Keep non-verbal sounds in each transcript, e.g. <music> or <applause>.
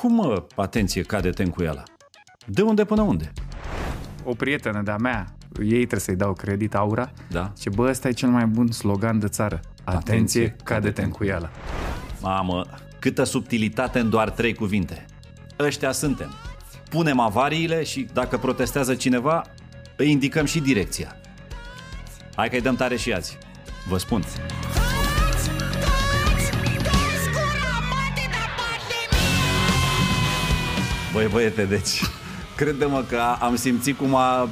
Cum, mă, atenție, cade tencuiala? De unde până unde? O prietenă de-a mea, ei trebuie să-i dau credit, Aura, Da. ce bă, ăsta e cel mai bun slogan de țară. Atenție, Atenție, cade-te în cuială. Mamă, câtă subtilitate în doar trei cuvinte. Ăștia suntem. Punem avariile și dacă protestează cineva, îi indicăm și direcția. Hai că-i dăm tare și azi. Vă spun. Băi, băiete, deci, crede-mă că am simțit cum a...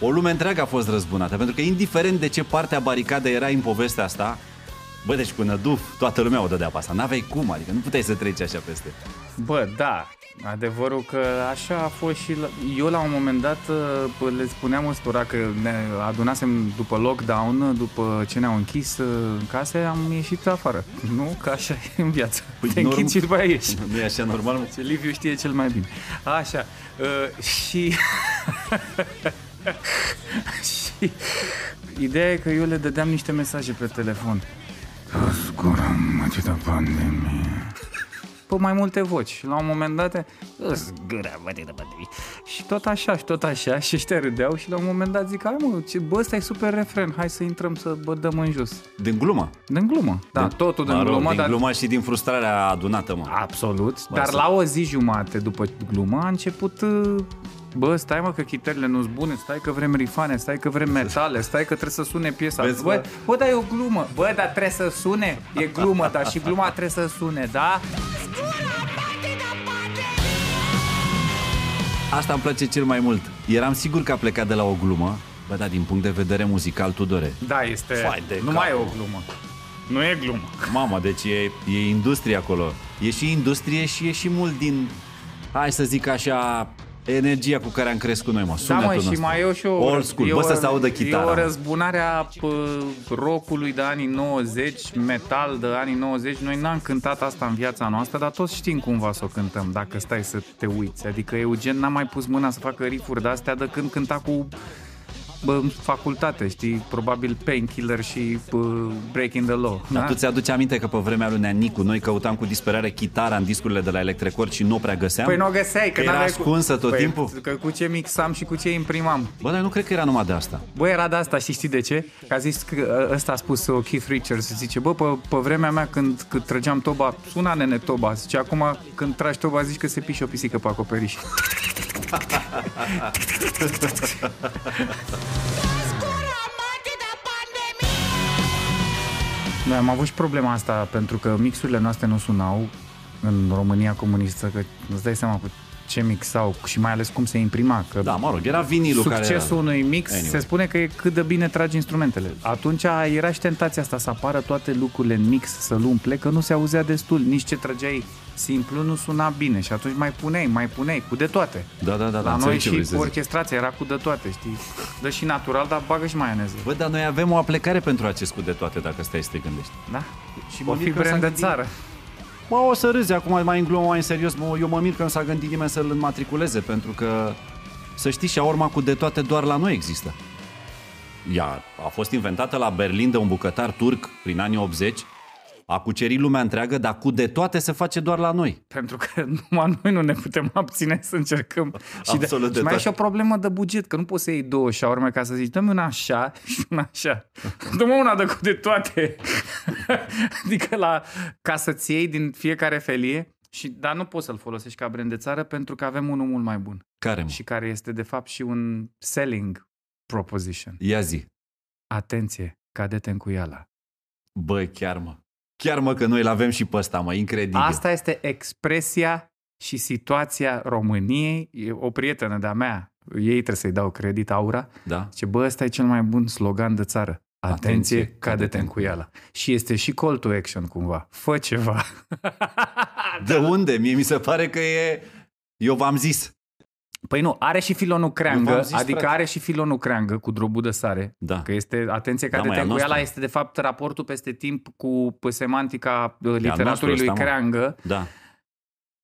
O lume întreagă a fost răzbunată, pentru că indiferent de ce parte a baricadei era în povestea asta, bă, deci până duf, toată lumea o dădea pe asta. N-aveai cum, adică nu puteai să treci așa peste. Bă, da, adevărul că așa a fost și la... eu la un moment dat uh, le spuneam ăstora că ne adunasem după lockdown, după ce ne-au închis uh, în case, am ieșit afară. Nu? Că așa e în viață. Păi Te norm- închizi și după aia ieși. Nu e așa normal? mă? Ce Liviu știe cel mai bine. Așa. Uh, și... <laughs> și... Ideea e că eu le dădeam niște mesaje pe telefon. Zgurăm de pandemie. Pe mai multe voci. Și la un moment dat, zgura, mă, de pandemie. Și tot așa, și tot așa. <laughs> Și ăștia râdeau și la un moment dat zic, hai mă, ce, bă, ăsta e super refren, hai să intrăm să bă, dăm în jos. Din glumă. Din glumă. Da, totul din Mă rog, glumă, din dar glumă și din frustrarea adunată, mă. Absolut, dar să- la o zi jumate după glumă a început uh, Bă, stai mă că chitările nu-s bune, stai că vrem rifane, stai că vrem metale, stai că trebuie să sune piesa. Vezi, bă, bă? bă, dar e o glumă. Bă, dar trebuie să sune. E glumă, dar și gluma trebuie să sune, da? Asta îmi place cel mai mult. Eram sigur că a plecat de la o glumă, bă, dar din punct de vedere muzical, Tudore. Da, este... Fai de nu cap. mai e o glumă. Nu e glumă. Mamă, deci e, e industrie acolo. E și industrie și e și mult din, hai să zic așa, energia cu care am crescut noi, mă. Da, Sunetul mă, și nostru. mai e și o... Old school, e bă, o- să se audă E chitara. o mă. răzbunare a pă, rockului de anii 90, metal de anii 90. Noi n-am cântat asta în viața noastră, dar toți știm cumva să o cântăm, dacă stai să te uiți. Adică Eugen n-a mai pus mâna să facă rifuri de astea de când cânta cu bă, în facultate, știi? Probabil Painkiller și bă, Breaking the Law. Dar tu ți-aduci aminte că pe vremea lui Neanicu noi căutam cu disperare chitara în discurile de la Electrecord și nu o prea găseam? Păi nu o găseai, că Era n-aveai ascunsă tot păi, timpul? Că cu ce mixam și cu ce imprimam. Bă, dar nu cred că era numai de asta. Bă, era de asta și știi de ce? Că a zis că ăsta a spus uh, Keith Richards, zice, bă, pe, pe vremea mea când, când trăgeam toba, suna nene toba, zice, acum când tragi toba zici că se pișe o pisică pe acoperiș. <laughs> Noi am avut și problema asta pentru că mixurile noastre nu sunau în România comunistă, că îți dai seama cu ce mixau și mai ales cum se imprima. Că Da, mă rog, era vinilul Succesul care... unui mix Anyway. se spune că e cât de bine tragi instrumentele. Atunci era și tentația asta să apară toate lucrurile în mix, să-l umple, că nu se auzea destul. Nici ce trăgeai simplu nu suna bine și atunci mai puneai, mai puneai, cu de toate. Da, da, da, da, La noi înțeleg ce vrei și să zici. orchestrația era cu de toate, știi? Dă și natural, dar bagă și maioneză. Bă, dar noi avem o aplecare pentru acest cu de toate, dacă stai să te gândești. Da? Și Și mă o mir fi că s-a brand de gândit- țară. Bă, o să râzi acum mai în glumă, mai în serios. Mă, eu mă mir că nu s-a gândit nimeni să-l înmatriculeze, pentru că, să știi, și urma cu de toate doar la noi există. Ea a fost inventată la Berlin de un bucătar turc prin anii 80, a cucerit lumea întreagă, dar cu de toate se face doar la noi. Pentru că numai noi nu ne putem abține să încercăm. Și, Absolut de și mai e toate. și o problemă de buget, că nu poți să iei două șaurme ca să zici, dă-mi una așa și una așa. <laughs> Dă-mă una de cu de toate. <laughs> adică la, ca să-ți iei din fiecare felie, și, dar nu poți să-l folosești ca brand de țară pentru că avem unul mult mai bun. Care, mă? Și care este de fapt și un selling proposition. Ia zi. Atenție, cadete în cuiala. Băi, chiar mă. Chiar mă că noi l-avem și pe ăsta, mă, incredibil. Asta este expresia și situația României. E o prietenă de-a mea, ei trebuie să-i dau credit, Aura, Da? ce bă, ăsta e cel mai bun slogan de țară. Atenție, Atenție, Atenție cade-te în cuiala. Și este și call to action cumva. Fă ceva. De unde? Mie mi se pare că e... Eu v-am zis. Păi nu, are și filonul Eu creangă, v-am zis, adică frate. are și filonul creangă cu drobul de sare. Da. Că este, atenție, Da, cade-te mă, e în al cuiala nostru. este de fapt raportul peste timp cu p- semantica uh, nostru literaturii lui ăsta, mă. creangă. Da.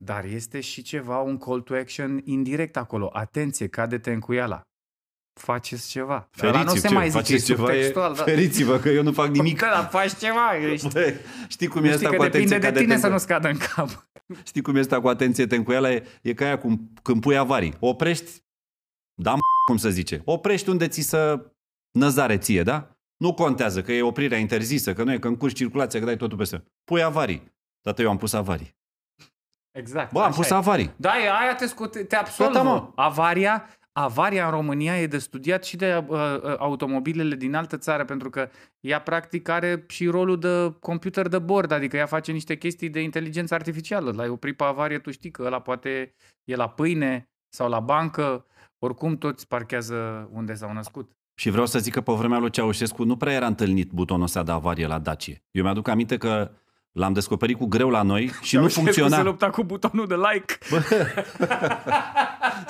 Dar este și ceva, un call to action indirect acolo. Atenție, cade-te în cuiala. Faceți ceva. Feriți, Ăla nu se ce, mai zice faceți ceva, e, subtextual, da. feriți-vă că eu nu fac nimic. Da, dar faci ceva, ești. Bă, știi cum e Știi asta că cu depinde atenție? de ca tine să tencu- nu scadă în cap. <laughs> Știi cum e asta cu atenție tencuiala? E, e ca aia cum, când pui avarii. Oprești, da, cum să zice, oprești unde ți să năzare ție, da? Nu contează că e oprirea interzisă, că nu e, că încurci circulația, că dai totul peste. Pui avarii. Tată, eu am pus avarii. Exact. Bă, am așa pus e. avarii. Da, e, aia te, scute, te absolvă. Gata, mă. avaria, avaria în România e de studiat și de uh, uh, automobilele din altă țară, pentru că ea practic are și rolul de computer de bord, adică ea face niște chestii de inteligență artificială. L-ai oprit pe avarie, tu știi că ăla poate e la pâine sau la bancă, oricum toți parchează unde s-au născut. Și vreau să zic că pe vremea lui Ceaușescu nu prea era întâlnit butonul ăsta de avarie la Dacie. Eu mi-aduc aminte că l-am descoperit cu greu la noi și nu Ceaușescu funcționa. se lupta cu butonul de like. <laughs>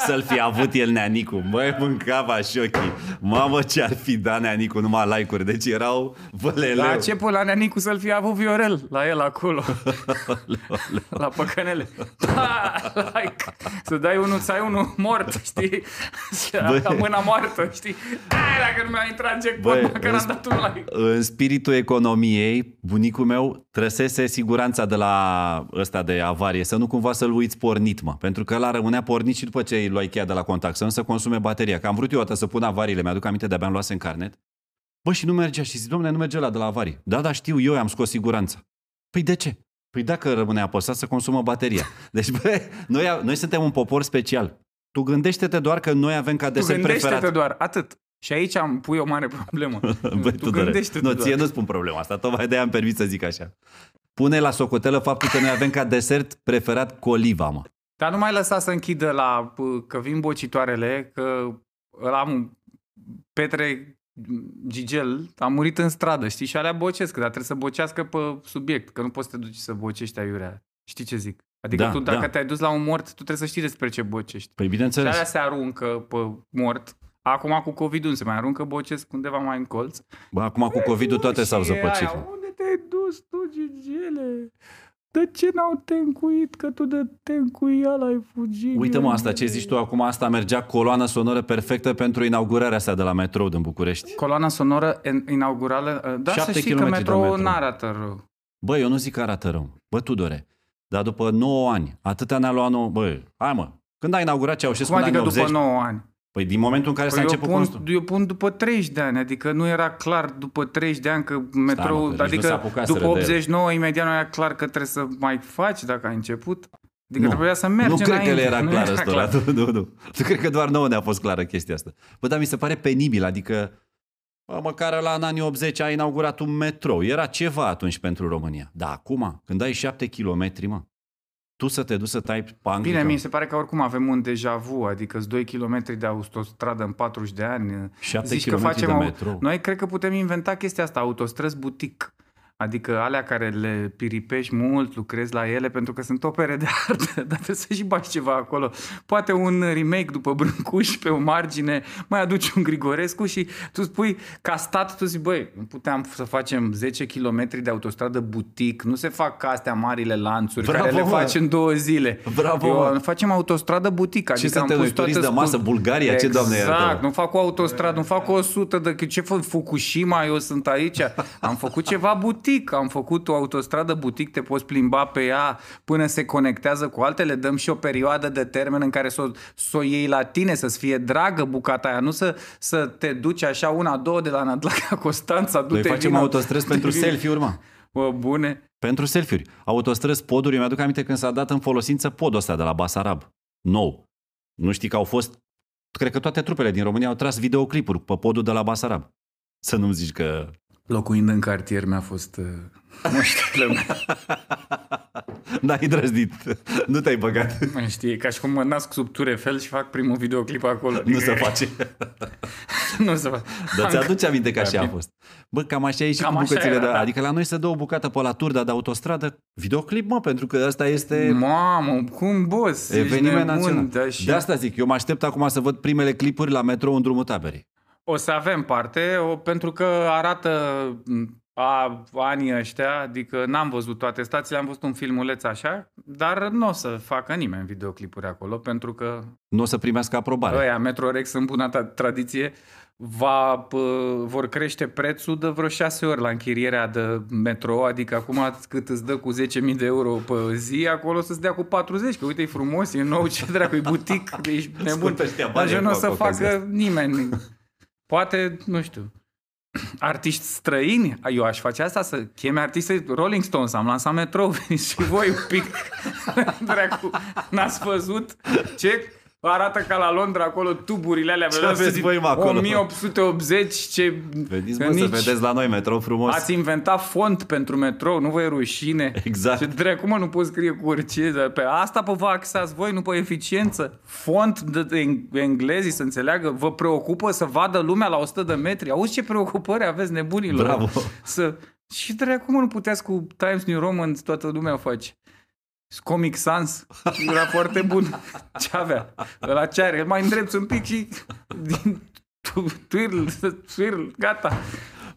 Să-l fi avut el Neanicu. Măi, mâncava șochii. Mamă, ce ar fi dat Neanicu numai like-uri. Deci erau văleleu. La ce pula Neanicu să-l fi avut Viorel la el acolo. <laughs> la păcănele. Da, like. Să dai unul, să ai unul mort, știi? Și Băi. la mâna moartă, știi? Ai, dacă nu mi-a intrat jackpot, Băi, măcar am dat un like. În spiritul economiei, bunicul meu trăsese siguranța de la ăsta de avarie, să nu cumva să-l uiți pornit, mă. Pentru că ăla rămânea pornit și după ce îi luai cheia de la contact, să nu se consume bateria. Că am vrut eu odată să pun avariile, mi-aduc aminte, de-abia am luase în carnet. Bă, și nu mergea. Și zic, domnule, nu merge la de la avarii. Da, da, știu, eu am scos siguranța. Păi de ce? Păi dacă rămâne apăsat să consumă bateria. <laughs> Deci, bă, noi, noi suntem un popor special. Tu gândește-te doar că noi avem ca Tu desert gândește-te preferat. doar, atât. Și aici am pui o mare problemă. <laughs> Băi, tu Tudore, gândește-te nu, doar. ție nu spun problema asta, tocmai de-aia am permis să zic așa. Pune la socotelă faptul că noi avem ca desert preferat coliva, mă. Dar nu mai lăsa să închidă la p- că vin bocitoarele, că am Petre Gigel a murit în stradă, știi? Și alea bocesc, dar trebuie să bocească pe subiect, că nu poți să te duci să bocești aiurea. Știi ce zic? Adică Da, tu, dacă da. te-ai dus la un mort, tu trebuie să știi despre ce bocești. Păi Și bineînțeles. alea se aruncă pe mort. Acum cu covid nu se mai aruncă, bocesc undeva mai în colț. Bă, acum cu COVID-ul toate s-au Și e zăpăcit. aia, Unde te-ai dus tu, Gigele? De ce n-au tencuit? Că tu de tencuială ai fugit. Uite mă, asta ce zici tu acum, asta mergea coloană sonoră perfectă pentru inaugurarea asta de la metrou din București. Coloana sonoră in- inaugurală, da, să Șapte știi că kilometri de metrou metro. n-arată rău. Bă, eu nu zic că arată rău. Bă, Tudore, dar după 9 ani, atâta ne-a luat nouă... Bă, hai mă, când a inaugurat Ceaușescu Cum în adică anii după 80? 9 ani? Păi din momentul în care s-a Păi eu, început pun, construcția. eu pun după 30 de ani, adică nu era clar după 30 de ani că metrou, mă, că nici nu se adică apucaseră după de el. 89 imediat nu era clar că trebuie să mai faci dacă ai început. Adică Nu. trebuia să mergi Nu cred că înainte. le era Nu clar ăsta, ăla. nu, nu, nu. Nu cred că doar nouă ne-a fost clară chestia asta. Bă, dar mi se pare penibil, adică bă, măcar la în anii 80 a inaugurat un metrou. Era ceva atunci pentru România. Dar acum, când ai 7 km, mă, tu să te duci să tai pe Anglica. Bine, mi se pare că oricum avem un deja vu, adică 2 km de autostradă în 40 de ani. 7 Zici că km facem de au- metrou. Noi cred că putem inventa chestia asta, autostrăzi butic. Adică alea care le piripești mult, lucrezi la ele pentru că sunt opere de <laughs> artă, dar trebuie să și bagi ceva acolo. Poate un remake după Brâncuș pe o margine, mai aduci un Grigorescu și tu spui, ca stat, tu zici, băi, nu puteam să facem 10 km de autostradă butic, nu se fac ca astea marile lanțuri Bravo, care le mă! faci în două zile. Bravo, Eu, mă! facem autostradă butic. Adică suntem am pus noi, turiști toată de masă, scul- Bulgaria? Ce, Doamne, Exact, iartă-mă? nu fac o autostradă, nu fac o 100 de... Ce fac? Fukushima, eu sunt aici. Am făcut ceva butic, am făcut o autostradă butic, te poți plimba pe ea până se conectează cu altele, dăm și o perioadă de termen în care să o, să o iei la tine, să-ți fie dragă bucata aia, nu să, să te duci așa una, două de la Nadlaca Constanța, Noi du-te facem vină- autostrăzi du-te pentru <laughs> vină. selfie urma. Bă, bune. Pentru selfie-uri. Autostrăzi, poduri, eu mi-aduc aminte când s-a dat în folosință podul ăsta de la Basarab. Nou. Nu știi că au fost... Cred că toate trupele din România au tras videoclipuri pe podul de la Basarab. Să nu-mi zici că... Locuind în cartier mi-a fost uh, <laughs> moștele mele. <laughs> N-ai îndrăznit. Nu te-ai băgat. Mai știi, e ca și cum mă nasc sub Turefel și fac primul videoclip acolo. Nu Adică- se face. <laughs> nu se face. Dar ți-aduce aminte că așa a Bine. fost. Bă, cam așa e și Cam cu așa bucățile era, de... da. Adică la noi se dă o bucată pe la turda de autostradă, videoclip, mă, pentru că ăsta este Mamă, cum boss? ești eveniment nebun, național. Da, și De asta zic, eu mă aștept acum să văd primele clipuri la metrou în drumul taberei. O să avem parte, o, pentru că arată, a anii ăștia, adică n-am văzut toate stațiile, am văzut un filmuleț așa, dar nu o să facă nimeni videoclipuri acolo, pentru că Nu o să primească aprobare. ăia, Metrorex în bună ta- tradiție, va, p- vor crește prețul de vreo șase ori la închirierea de metro, adică acum cât îți dă cu 10.000 de euro pe zi, acolo să-ți dea cu 40, că uite, e frumos, e nou, ce dracu, e butic, ești <laughs> nebun. Scot ăștia bani Dar nu o cu să ocazia facă nimeni. Poate, nu știu, artiști străini, eu aș face asta, să cheme artiști Rolling Stones, am lansat metrou, <laughs> veniți și voi un pic. <laughs> Dracu, n-ați văzut? Ce arată ca la Londra acolo tuburile alea. Ce vedeți, aveți zic, voi, mă, acolo? 1880, ce... Veniți, că mă, să nici- vedeți la noi metrou frumos. Ați inventat font pentru metrou, nu vă e rușine. Exact. Ce dracu, mă, nu poți scrie cu orice. dar Pe asta pe vă axați voi, nu pe eficiență. Font de, de eng- englezii să înțeleagă. Vă preocupă să vadă lumea la 100 de metri. Auzi ce preocupări aveți nebunilor. Bravo. Să... Și dracu, mă, nu puteți cu Times New Roman, toată lumea o face. Comic Sans era foarte bun. Ce avea? Ăla ce are? Îl mai îndrepți un pic și din twirl, twirl, gata.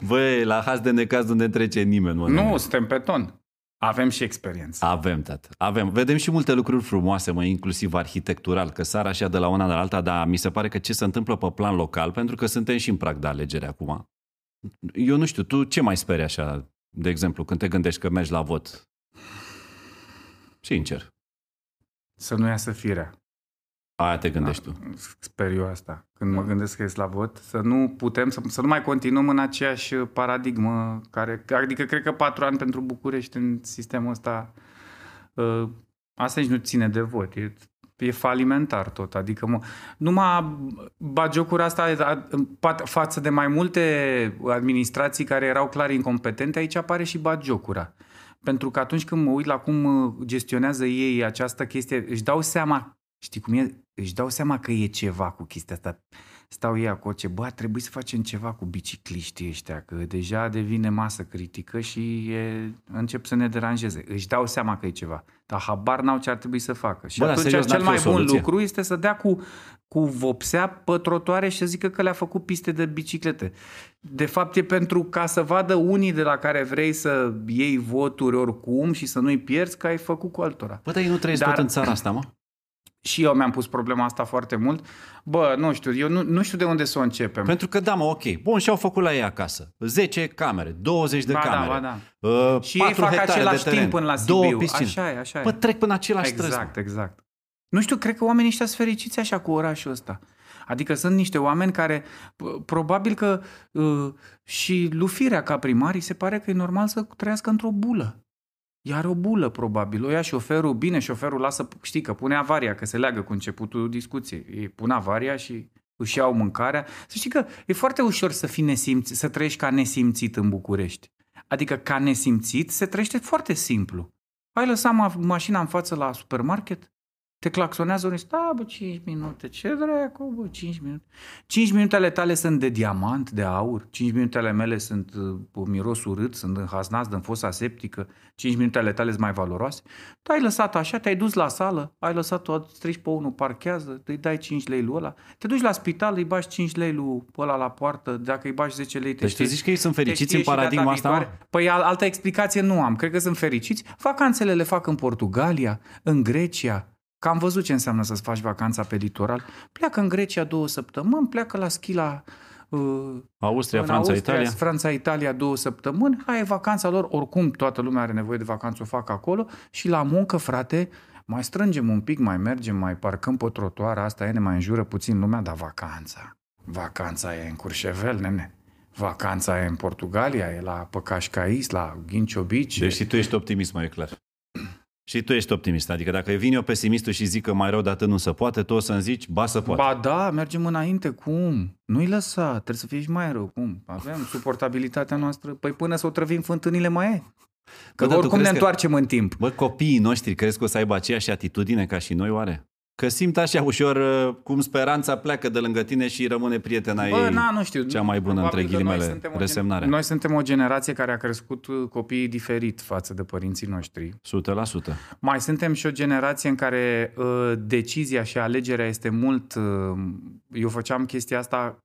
Băi, la haz de necaz nu ne trece nimeni, mă. Nu, suntem pe ton. Avem și experiență. Avem, tată. Avem. Vedem și multe lucruri frumoase, mă, inclusiv arhitectural, că sar așa de la una de la alta, dar mi se pare că ce se întâmplă pe plan local, pentru că suntem și în prag de alegere acum. Eu nu știu, tu ce mai speri așa, de exemplu, când te gândești că mergi la vot? Sincer, Să nu iasă firea. aia te gândești tu. Sper eu asta. Când mă gândesc că ești la vot, să nu putem, să, să nu mai continuăm în aceeași paradigmă, care, adică cred că patru ani pentru București în sistemul ăsta, uh, asta nici nu ține de vot, e, e falimentar tot, adică mă, numai bagiocura asta a- fa- față de mai multe administrații care erau clar incompetente, aici apare și bagiocura. Pentru că atunci când mă uit la cum uh, gestionează ei această chestie, își dau seama, știi cum e, își dau seama că e ceva cu chestia asta. Stau ei acolo, ce, bă, trebuie să facem ceva cu bicicliștii ăștia, că deja devine masă critică și e, încep să ne deranjeze. Își dau seama că e ceva, dar habar n-au ce ar trebui să facă. Și Bă, dar atunci serios, cel n-ar fi mai o bun soluție. lucru este să dea cu, cu vopsea pe trotuare și să zică că le-a făcut piste de biciclete. De fapt e pentru ca să vadă unii de la care vrei să iei voturi oricum și să nu-i pierzi că ai făcut cu altora. Bă, dar ei nu trăiesc Dar- tot în țara asta, mă? Și eu mi-am pus problema asta foarte mult. Bă, nu știu, eu nu, nu știu de unde să o începem. Pentru că, da, mă, ok. Bun, și-au făcut la ei acasă. 10 camere, 20 de Ba da, camere. ba da. Uh, Și ei patru fac hectare același de teren, timp până la Două Sibiu. piscini. Așa e, așa e. Bă, trec până același străzi. Exact, exact. Nu știu, cred că oamenii ăștia sunt fericiți așa cu orașul ăsta. Adică sunt niște oameni care, p- probabil că uh, și lufirea ca primari se pare că e normal să trăiască într-o bulă. Iar o bulă, probabil. O ia șoferul, bine, șoferul lasă, știi că pune avaria, că se leagă cu începutul discuției. Ei pun avaria și își iau mâncarea. Să știi că e foarte ușor să fii nesimțit, să trăiești ca nesimțit în București. Adică ca nesimțit se trăiește foarte simplu. Ai lăsat ma- mașina în față la supermarket? Te claxonează unii, da, bă, 5 minute. Ce dracu, bă, 5 minute. 5 minute ale tale sunt de diamant, de aur. 5 minute ale mele sunt uh, miros urât, sunt înhasnați în fosa septică. 5 minute ale tale sunt mai valoroase. Tu ai lăsat așa, te-ai dus la sală, ai lăsat-o, strici pe unul, parchează, îi dai 5 lei lui ăla. Te duci la spital, îi bași 5 lei lui ăla la poartă, dacă îi bași 10 lei, te Deci tu știi- zici că ei sunt te fericiți știe în și data paradigma asta, mă? viitoare. Păi al- altă explicație nu am. Cred că sunt fericiți. Vacanțele le fac în Portugalia, în Grecia. Că am văzut ce înseamnă să-ți faci vacanța pe litoral. Pleacă în Grecia două săptămâni, pleacă la schi la uh, Austria, în Franța, Austria, Italia. Franța, Italia două săptămâni. Hai, e vacanța lor. Oricum, toată lumea are nevoie de vacanță, o fac acolo. Și la muncă, frate, mai strângem un pic, mai mergem, mai parcăm pe trotuar. Asta e, ne mai înjură puțin lumea, dar vacanța. Vacanța e în Curșevel, nene. Vacanța e în Portugalia, e la Păcașcais, la Ghincio Beach. Deci și tu ești optimist, mai e clar. Și tu ești optimist. Adică dacă vine eu pesimistul și zic că mai rău de atât nu se poate, tu o să-mi zici, ba să poate. Ba da, mergem înainte, cum? Nu-i lăsa, trebuie să fie și mai rău, cum? Avem suportabilitatea noastră, păi până să o trăvim fântânile mai e. Că Bă, dar tu oricum ne crezi că- întoarcem în timp. Bă, copiii noștri crezi că o să aibă aceeași atitudine ca și noi, oare? Că simt așa ușor uh, cum speranța pleacă de lângă tine și rămâne prietena Bă, ei. na, nu știu. cea mai bună, Probabil între că noi ghilimele, suntem o gen- resemnare. Noi suntem o generație care a crescut uh, copiii diferit față de părinții noștri. 100%. Mai suntem și o generație în care uh, decizia și alegerea este mult... Uh, eu făceam chestia asta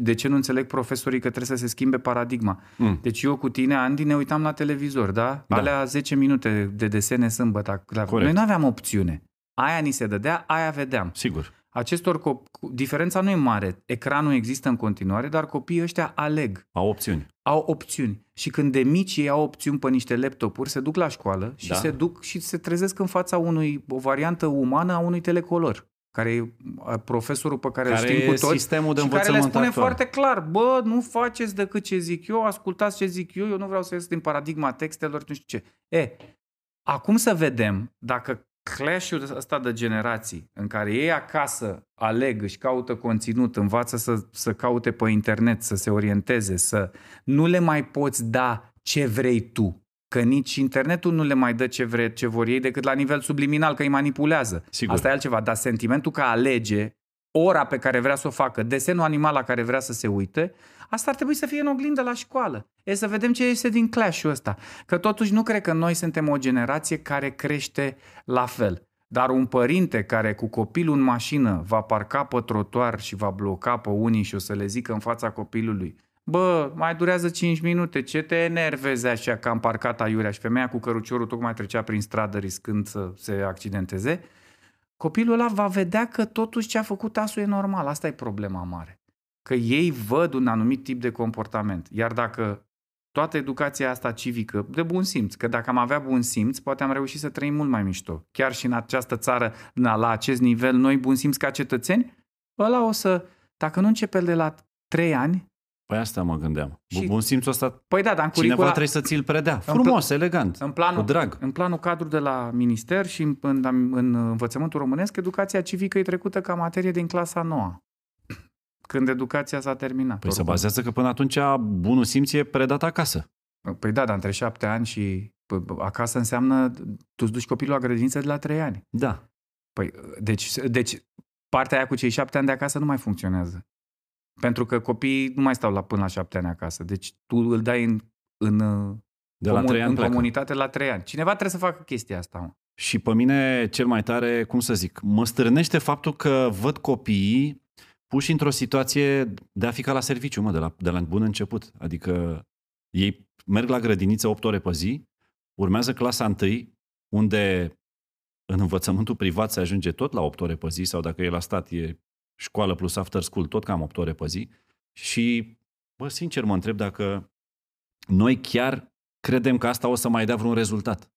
de ce nu înțeleg profesorii că trebuie să se schimbe paradigma. Mm. Deci eu cu tine, Andy, ne uitam la televizor, da? Da. Alea 10 minute de desene sâmbătă. La... Corect. Noi nu aveam opțiune. Aia ni se dădea, aia vedeam. Sigur. Acestor cop- diferența nu e mare. Ecranul există în continuare, dar copiii ăștia aleg Au opțiuni. au opțiuni. Și când de mici ei au opțiuni pe niște laptopuri, se duc la școală și Da. se duc și se trezesc în fața unui, o variantă umană a unui telecolor, care e a, profesorul pe care, Care îl știm e cu toți sistemul de și care le învățământ spune actual. foarte clar, bă, nu faceți decât ce zic eu, ascultați ce zic eu, eu nu vreau să ies din paradigma textelor, nu știu ce. E, acum să vedem dacă clash-ul ăsta de generații în care ei acasă aleg, își caută conținut, învață să, să caute pe internet, să se orienteze, să nu le mai poți da ce vrei tu. Că nici internetul nu le mai dă ce, vre, ce vor ei decât la nivel subliminal, că îi manipulează. Sigur. Asta e altceva, dar sentimentul că alege ora pe care vrea să o facă, desenul animal la care vrea să se uite, asta ar trebui să fie în oglindă la școală. E să vedem ce este din clash-ul ăsta. Că totuși nu cred că noi suntem o generație care crește la fel. Dar un părinte care cu copilul în mașină va parca pe trotuar și va bloca pe unii și o să le zică în fața copilului Bă, mai durează 5 minute, ce te enervezi așa că am parcat aiurea și femeia cu căruciorul tocmai trecea prin stradă riscând să se accidenteze, copilul ăla va vedea că totuși ce a făcut asul e normal. Asta e problema mare. Că ei văd un anumit tip de comportament. Iar dacă toată educația asta civică, de bun simț, că dacă am avea bun simț, poate am reușit să trăim mult mai mișto. Chiar și în această țară, na, la acest nivel, noi bun simț ca cetățeni, ăla o să, dacă nu începe de la 3 ani, Păi asta mă gândeam. Și- Bun simțul ăsta, păi da, dar în cineva curicula, trebuie să ți-l predea. În Frumos, elegant, în planul, cu drag. În planul cadru de la minister și în, în, în învățământul românesc, educația civică e trecută ca materie din clasa 9 când educația s-a terminat. Păi se oricum. bazează că până atunci bunul simț e predat acasă. Păi da, dar între șapte ani și pă, pă, acasă înseamnă tu îți duci copilul la grădiniță de la trei ani. Da. Păi, deci, deci partea aia cu cei șapte ani de acasă nu mai funcționează. Pentru că copiii nu mai stau la, până la șapte ani acasă. Deci tu îl dai în, în, De la trei ani în pleacă. comunitate la trei ani. Cineva trebuie să facă chestia asta. Mă. Și pe mine cel mai tare, cum să zic, mă stârnește faptul că văd copiii puși într-o situație de a fi ca la serviciu, mă, de la, de la bun început. Adică ei merg la grădiniță 8 ore pe zi, urmează clasa 1, unde în învățământul privat se ajunge tot la 8 ore pe zi, sau dacă e la stat, e școală plus after school, tot cam 8 ore pe zi. Și, bă, sincer, mă întreb dacă noi chiar credem că asta o să mai dea vreun rezultat.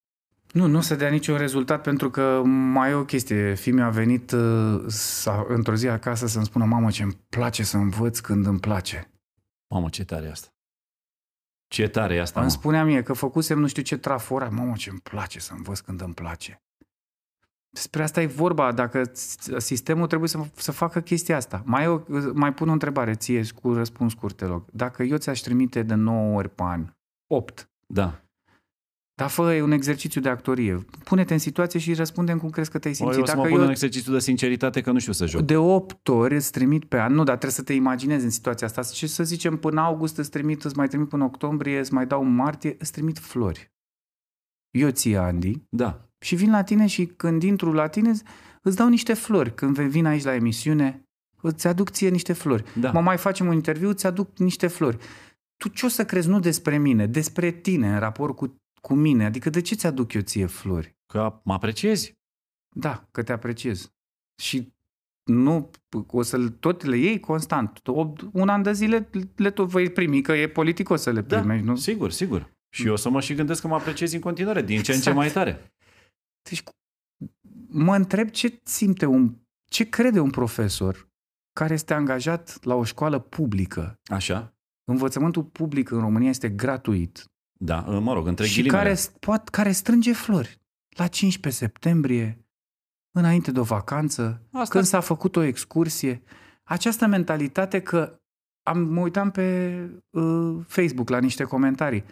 Nu, nu o să dea niciun rezultat pentru că mai e o chestie. Fimiu a venit uh, s-a- într-o zi acasă să-mi spună mamă ce îmi place să învăț când îmi place. Mamă, ce tare e asta. Ce tare e asta, Îmi mă. spunea mie că făcusem nu știu ce trafora. Mamă, ce îmi place să învăț când îmi place. Despre asta e vorba. Dacă s- sistemul trebuie să, să facă chestia asta. Mai, eu, mai pun o întrebare ție cu răspuns scurt, te rog. Dacă eu ți-aș trimite de 9 ori pe an, 8, Da. Dar fă e un exercițiu de actorie. Pune-te în situație și răspundem cum crezi că te-ai O, simțit. eu o să mă Dacă pun eu în exercițiu de sinceritate că nu știu să joc. de 8 ori îți trimit pe an, nu, dar trebuie să te imaginezi în situația asta. Și să zicem până august îți trimit, îți mai trimit până octombrie, îți mai dau în martie, îți trimit flori. Eu ție, Andy, Da. și vin la tine și când intru la tine îți dau niște flori. Când vin aici la emisiune, îți aduc ție niște flori. Da. Mă mai facem un interviu, îți aduc niște flori. Tu ce o să crezi nu despre mine, despre tine în raport cu, cu mine? Adică de ce ți-aduc eu ție flori? Că mă apreciezi. Da, că te apreciez. Și nu, o să tot le iei constant. O- Un an de zile le tot vei primi, că e politicos să le Da, primești, nu? sigur, sigur. Și eu o să mă și gândesc că mă apreciezi în continuare, din ce în ce Exact. mai tare. Deci, mă întreb ce simte un, ce crede un profesor care este angajat la o școală publică. Așa? Învățământul public în România este gratuit Da, mă rog, între și ghilimele. care, poate, care strânge flori la 15 septembrie, înainte de o vacanță, Asta- când s-a făcut o excursie. Această mentalitate că am, mă uitam pe uh, Facebook la niște comentarii.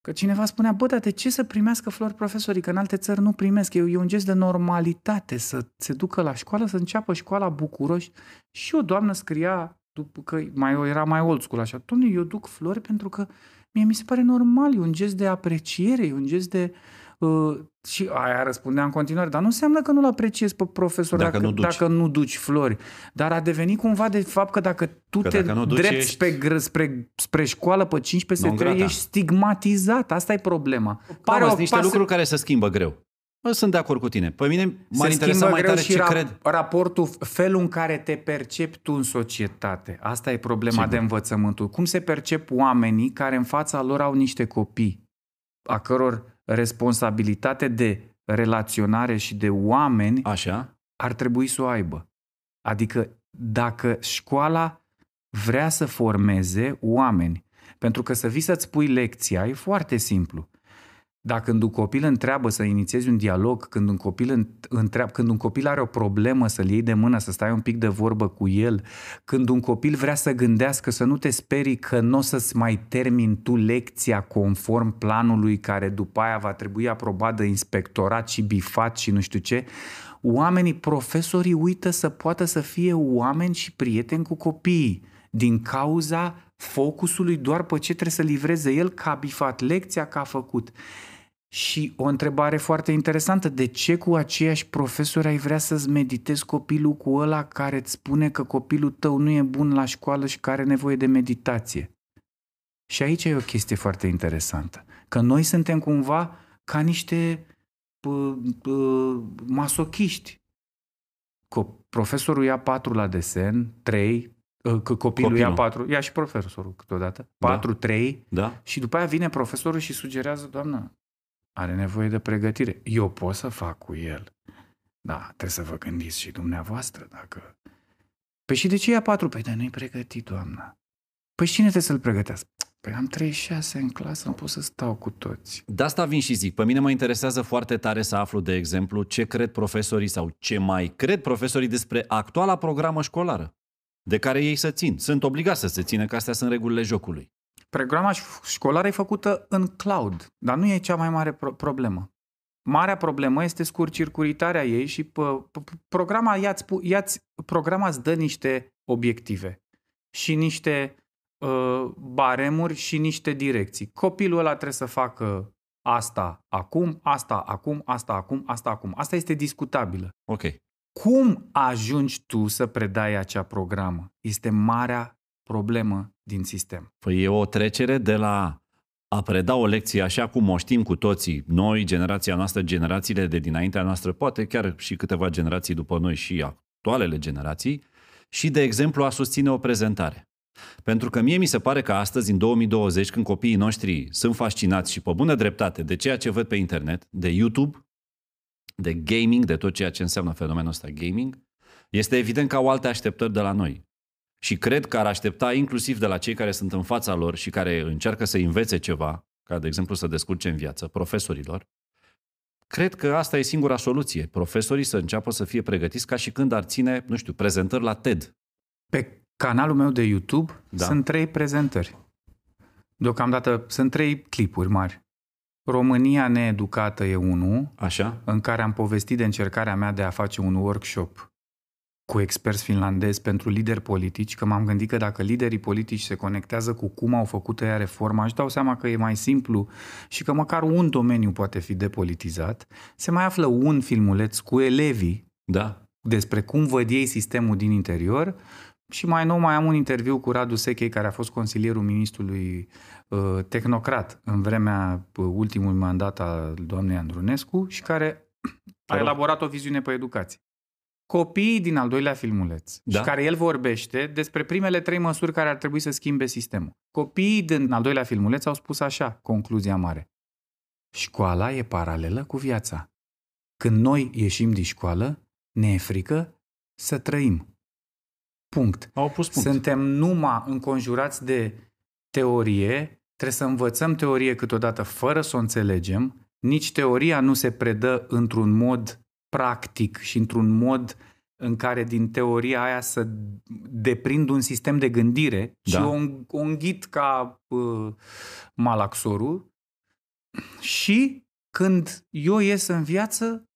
Că cineva spunea, bă, dar de ce să primească flori profesorii? Că în alte țări nu primesc. E, e un gest de normalitate să se ducă la școală, să înceapă școala bucuroși. Și o doamnă scria, după că mai era mai old school așa, domnule, eu duc flori pentru că mie mi se pare normal, e un gest de apreciere, e un gest de uh, și aia răspundea în continuare, dar nu înseamnă că nu-l apreciezi pe profesor Dacă dacă, nu duci. dacă nu duci flori. Dar a devenit cumva de fapt că dacă tu Că te dacă nu duci, drepți ești- spre, gr- spre, spre școală pe 15 Non setări, grata. ești stigmatizat. Asta e problema. Pare o niște pasă- lucruri care se schimbă greu. Bă, sunt de acord cu tine. Pe mine m-ar se interesa schimbă mai greu tare și ce rap- cred. raportul, felul în care te percepi tu în societate. Asta e problema Sigur. de învățământul. Cum se percep oamenii care în fața lor au niște copii, a căror responsabilitate de relaționare și de oameni Așa? ar trebui să o aibă. Adică dacă școala vrea să formeze oameni, pentru că să vii să-ți pui lecția e foarte simplu. Dacă când un copil întreabă să inițiezi un dialog, când un copil întreabă, când un copil are o problemă să-l iei de mână, să stai un pic de vorbă cu el, când un copil vrea să gândească, să nu te sperii că nu o să-ți mai termin tu lecția conform planului care după aia va trebui aprobat de inspectorat și bifat și nu știu ce, oamenii, profesorii uită să poată să fie oameni și prieteni cu copiii din cauza focusului doar pe ce trebuie să livreze el ca a bifat lecția, ca a făcut. Și o întrebare foarte interesantă, de ce cu aceiași profesori ai vrea să-ți meditezi copilul cu ăla care îți spune că copilul tău nu e bun la școală și care are nevoie de meditație? Și aici e o chestie foarte interesantă, că noi suntem cumva ca niște pă, pă, masochiști. Co- profesorul ia patru la desen, trei, că copilul, Copilul. ia patru, ia și profesorul câteodată, patru, trei, Da? și după aia vine profesorul și sugerează, doamnă, are nevoie de pregătire. Eu pot să fac cu el. Da, trebuie să vă gândiți și dumneavoastră dacă... Păi și de ce ia patru? Păi de nu-i pregătit, doamnă. Păi și cine trebuie să-l pregătească? Păi am 36 în clasă, nu pot să stau cu toți. De asta vin și zic. Pe mine mă interesează foarte tare să aflu, de exemplu, ce cred profesorii sau ce mai cred profesorii despre actuala programă școlară de care ei să țin. Sunt obligați să se țină, că astea sunt regulile jocului. Programa ș- școlară e făcută în cloud, dar nu e cea mai mare pro- problemă. Marea problemă este scurcircuitarea ei și p- p- programa, ia-ți, pu- ia-ți, programa îți dă niște obiective și niște uh, baremuri și niște direcții. Copilul ăla trebuie să facă asta acum, asta acum, asta acum, asta acum. Asta este discutabilă. Ok. Cum ajungi tu să predai acea programă? Este marea problemă din sistem. Păi e o trecere de la a preda o lecție așa cum o știm cu toții, noi, generația noastră, generațiile de dinaintea noastră, poate chiar și câteva generații după noi și actualele generații, și, de exemplu, a susține o prezentare. Pentru că mie mi se pare că astăzi, în 2020, când copiii noștri sunt fascinați și pe bună dreptate de ceea ce văd pe internet, de YouTube, de gaming, de tot ceea ce înseamnă fenomenul ăsta gaming, este evident că au alte așteptări de la noi. Și cred că ar aștepta inclusiv de la cei care sunt în fața lor și care încearcă să învețe ceva, ca de exemplu să descurce în viață, profesorilor, cred că asta e singura soluție. Profesorii să înceapă să fie pregătiți ca și când ar ține, nu știu, prezentări la TED. Pe canalul meu de YouTube Da. da. sunt trei prezentări. Deocamdată sunt trei clipuri mari. România needucată e unul, Așa? în care am povestit de încercarea mea de a face un workshop cu experți finlandezi pentru lideri politici, că m-am gândit că dacă liderii politici se conectează cu cum au făcut ea reforma, își dau seama că e mai simplu și că măcar un domeniu poate fi depolitizat, se mai află un filmuleț cu elevii Da? despre cum văd ei sistemul din interior și mai nou mai am un interviu cu Radu Sechei, care a fost consilierul ministrului uh, tehnocrat în vremea uh, ultimului mandat al doamnei Andrunescu și care a rog. elaborat o viziune pe educație. Copiii din al doilea filmuleț Da. și care el vorbește despre primele trei măsuri care ar trebui să schimbe sistemul. Copiii din al doilea filmuleț au spus așa, concluzia mare. Școala e paralelă cu viața. Când noi ieșim din școală, ne e frică să trăim. Punct. Au pus punct. Suntem numai înconjurați de teorie, trebuie să învățăm teorie câteodată fără să o înțelegem, nici teoria nu se predă într-un mod practic și într-un mod în care din teoria aia să deprind un sistem de gândire Da. și o, o înghit ca uh, malaxorul și când eu ies în viață,